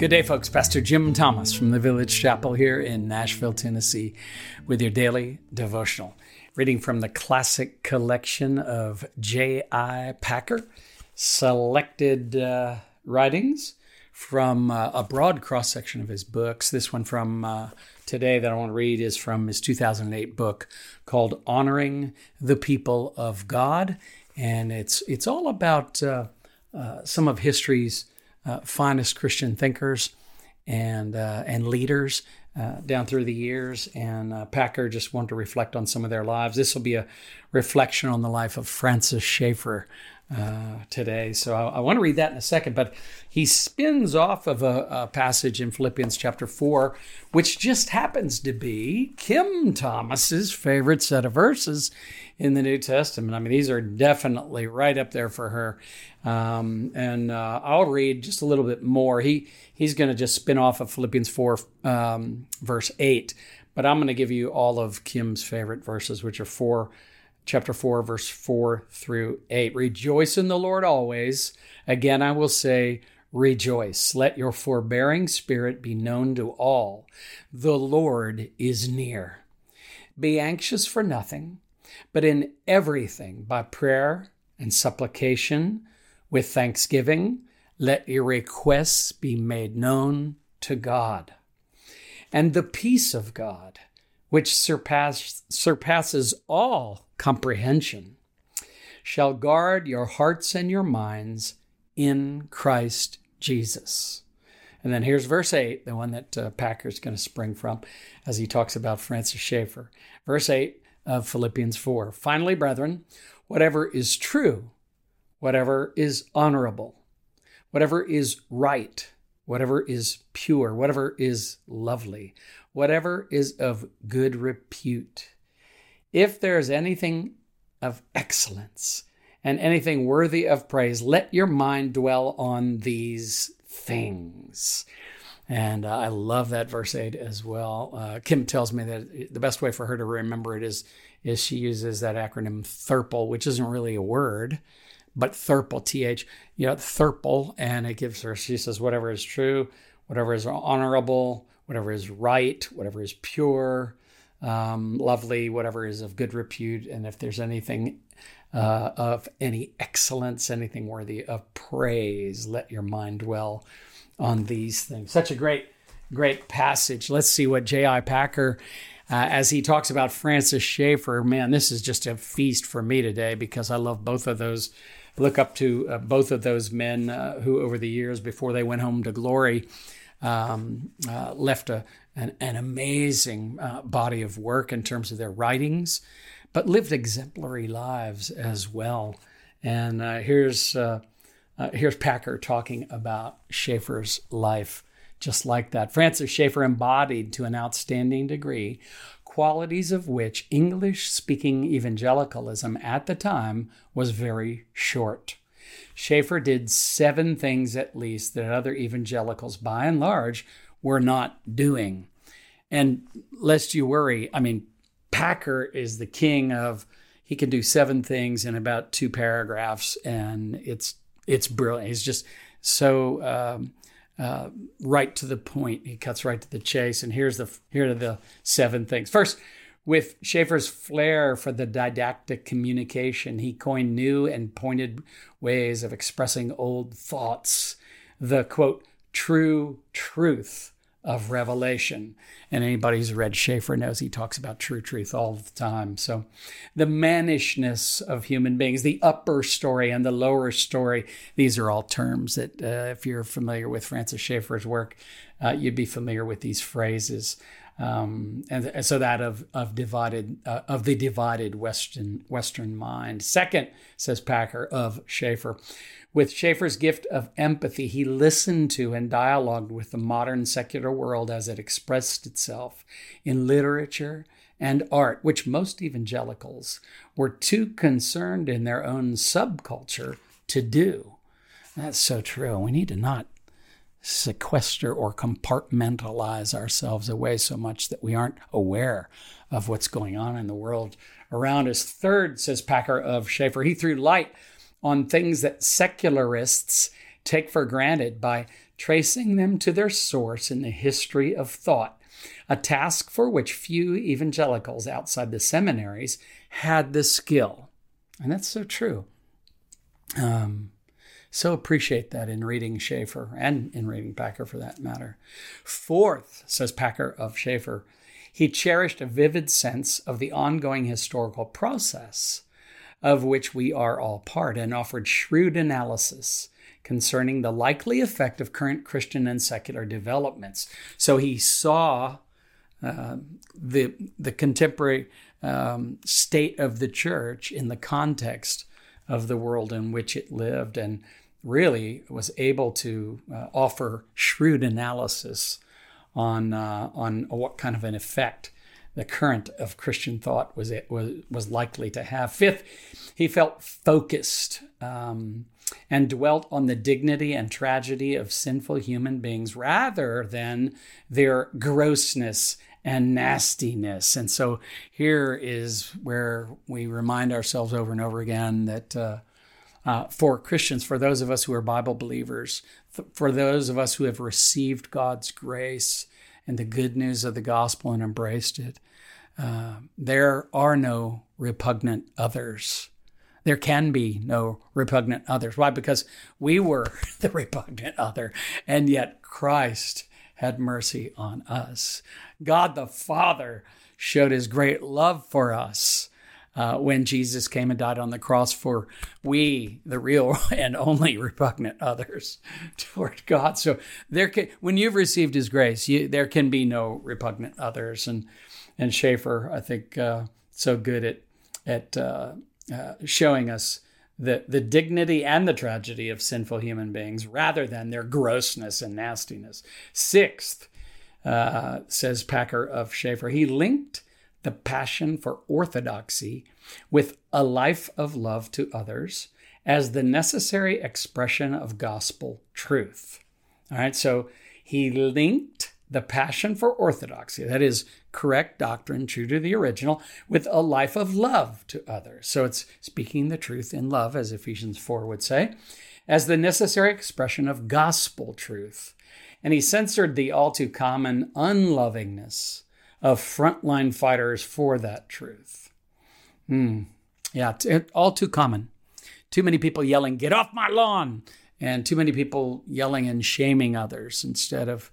Good day, folks. Pastor Jim Thomas from the Village Chapel here in Nashville, Tennessee, with your daily devotional. Reading from the classic collection of J.I. Packer, selected uh, writings from uh, a broad cross section of his books. This one from uh, today that I want to read is from his 2008 book called Honoring the People of God. And it's, it's all about uh, uh, some of history's uh, finest Christian thinkers and uh, and leaders uh, down through the years. And uh, Packer just wanted to reflect on some of their lives. This will be a reflection on the life of Francis Schaeffer uh, today. So I, I, want to read that in a second. But he spins off of a, a, passage in Philippians chapter 4, which just happens to be Kim Thomas's favorite set of verses in the New Testament. I mean, these are definitely right up there for her. Um, and uh, I'll read just a little bit more. He he's going to just spin off of Philippians 4, um, verse 8. But I'm going to give you all of Kim's favorite verses, which are 4 chapter 4, verse 4 through 8. Rejoice in the Lord always. Again, I will say, rejoice. Let your forbearing spirit be known to all. The Lord is near. Be anxious for nothing, but in everything, by prayer and supplication, with thanksgiving, let your requests be made known to God. And the peace of God, which surpass, surpasses all comprehension, shall guard your hearts and your minds in Christ Jesus. And then here's verse 8, the one that uh, Packer's going to spring from as he talks about Francis Schaeffer. Verse 8 of Philippians 4. Finally, brethren, whatever is true, whatever is honorable, whatever is right, whatever is pure, whatever is lovely, whatever is of good repute if there is anything of excellence and anything worthy of praise, let your mind dwell on these things. And uh, I love that verse 8 as well. Uh, Kim tells me that the best way for her to remember it is, is she uses that acronym THRPL, which isn't really a word, but THRPL, T H, you know, THRPL. And it gives her, she says, whatever is true, whatever is honorable, whatever is right, whatever is pure, um, lovely, whatever is of good repute, and if there's anything uh, of any excellence, anything worthy of praise, let your mind dwell on these things. Such a great, great passage. Let's see what J.I. Packer. Uh, as he talks about Francis Schaeffer, man, this is just a feast for me today because I love both of those. Look up to uh, both of those men uh, who, over the years before they went home to glory, um, uh, left a, an, an amazing uh, body of work in terms of their writings, but lived exemplary lives as well. And uh, here's uh, here's Packer talking about Schaeffer's life, just like that. Francis Schaeffer embodied to an outstanding degree qualities of which English speaking evangelicalism at the time was very short. Schaeffer did seven things at least that other evangelicals, by and large, were not doing. And lest you worry, I mean, Packer is the king of he can do seven things in about two paragraphs, and it's it's brilliant. He's just so um, uh, right to the point. He cuts right to the chase. And here's the here are the seven things. First, with Schaeffer's flair for the didactic communication, he coined new and pointed ways of expressing old thoughts. The quote true truth of revelation. And anybody who's read Schaeffer knows he talks about true truth all the time. So the mannishness of human beings, the upper story and the lower story, these are all terms that, uh, if you're familiar with Francis Schaeffer's work, uh, you'd be familiar with these phrases. Um, and, and, so that of of divided uh, of the divided Western Western mind. Second, says Packer of Schaeffer, with Schaeffer's gift of empathy, he listened to and dialogued with the modern secular world as it expressed itself in literature and art, which most evangelicals were too concerned in their own subculture to do. That's so true. We need to not sequester or compartmentalize ourselves away so much that we aren't aware of what's going on in the world around us. Third, says Packer of Schaeffer, he threw light on things that secularists take for granted by tracing them to their source in the history of thought, a task for which few evangelicals outside the seminaries had the skill. And that's so true. Um, so appreciate that in reading Schaeffer and in reading Packer for that matter. Fourth, says Packer of Schaeffer, he cherished a vivid sense of the ongoing historical process of which we are all part and offered shrewd analysis concerning the likely effect of current Christian and secular developments. So he saw uh, the the contemporary um, state of the church in the context of the world in which it lived, and really was able to uh, offer shrewd analysis on uh, on what kind of an effect the current of Christian thought was it was was likely to have. Fifth, he felt focused um, and dwelt on the dignity and tragedy of sinful human beings rather than their grossness and nastiness. And so here is where we remind ourselves over and over again that. Uh, uh, for Christians, for those of us who are Bible believers, for those of us who have received God's grace and the good news of the gospel and embraced it, uh, there are no repugnant others. There can be no repugnant others. Why? Because we were the repugnant other, and yet Christ had mercy on us. God the Father showed his great love for us uh, when Jesus came and died on the cross for we, the real and only repugnant others toward God. So there can, when you've received His grace, you, there can be no repugnant others. And and Schaeffer, I think, uh, so good at at uh, uh, showing us the the dignity and the tragedy of sinful human beings, rather than their grossness and nastiness. Sixth, uh, says Packer of Schaeffer, he linked the passion for orthodoxy with a life of love to others as the necessary expression of gospel truth. All right, so he linked the passion for orthodoxy, that is, correct doctrine, true to the original, with a life of love to others. So it's speaking the truth in love, as Ephesians 4 would say, as the necessary expression of gospel truth. And he censored the all too common unlovingness of frontline fighters for that truth. Hmm. Yeah, t- all too common. Too many people yelling, get off my lawn, and too many people yelling and shaming others instead of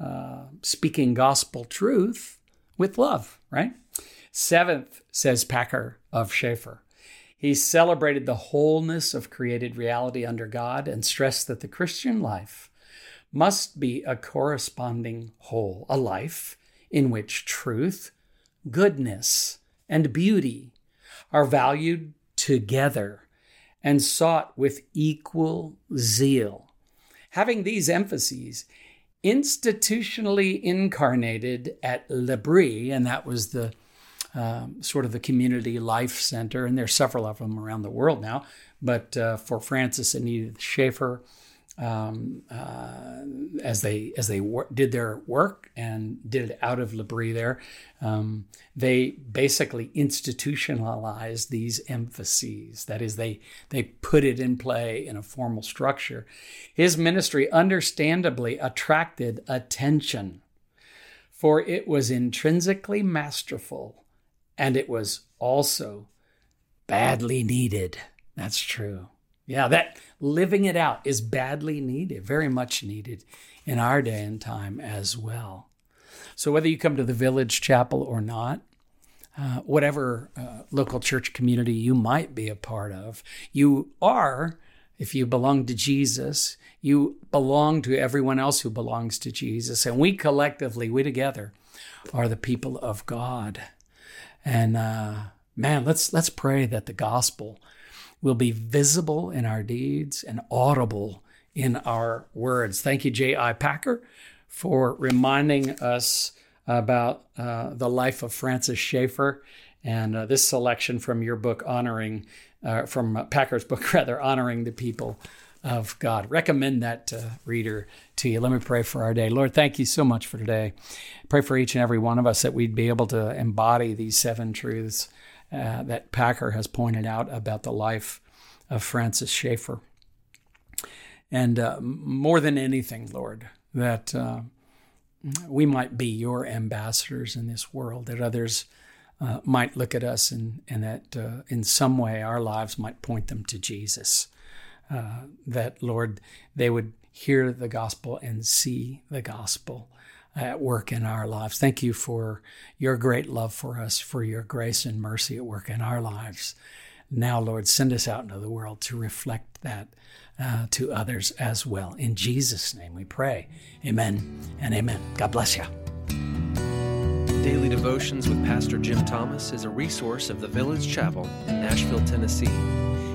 uh, speaking gospel truth with love, right? Seventh, says Packer of Schaeffer, he celebrated the wholeness of created reality under God and stressed that the Christian life must be a corresponding whole, a life in which truth, goodness, and beauty are valued together and sought with equal zeal. Having these emphases institutionally incarnated at L'Abri, and that was the um, sort of the community life center, and there's several of them around the world now. But uh, for Francis and Edith Schaeffer, um, uh, as they as they wor- did their work and did it out of L'Abri there, um, they basically institutionalized these emphases. That is, they they put it in play in a formal structure. His ministry understandably attracted attention, for it was intrinsically masterful, and it was also badly needed. That's true. Yeah, that living it out is badly needed, very much needed in our day and time as well. So, whether you come to the village chapel or not, uh, whatever uh, local church community you might be a part of, you are, if you belong to Jesus, you belong to everyone else who belongs to Jesus. And we collectively, we together, are the people of God. And uh, man, let's let's pray that the gospel will be visible in our deeds and audible in our words. Thank you, J.I. Packer, for reminding us about uh, the life of Francis Schaeffer and uh, this selection from your book, honoring, uh, from Packer's book, rather, honoring the people of God. Recommend that uh, reader to you. Let me pray for our day. Lord, thank you so much for today. Pray for each and every one of us that we'd be able to embody these seven truths uh, that Packer has pointed out about the life of Francis Schaeffer. And uh, more than anything, Lord, that uh, we might be your ambassadors in this world, that others uh, might look at us and, and that uh, in some way our lives might point them to Jesus. Uh, that, Lord, they would hear the gospel and see the gospel at work in our lives. Thank you for your great love for us, for your grace and mercy at work in our lives. Now, Lord, send us out into the world to reflect that uh, to others as well. In Jesus' name we pray. Amen and amen. God bless you. Daily Devotions with Pastor Jim Thomas is a resource of the Village Chapel in Nashville, Tennessee.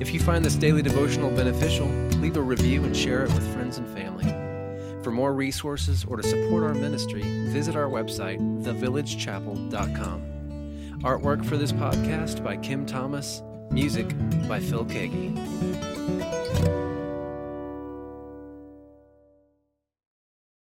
If you find this daily devotional beneficial, leave a review and share it with friends and family. For more resources or to support our ministry, visit our website, thevillagechapel.com. Artwork for this podcast by Kim Thomas, music by Phil Keaggy.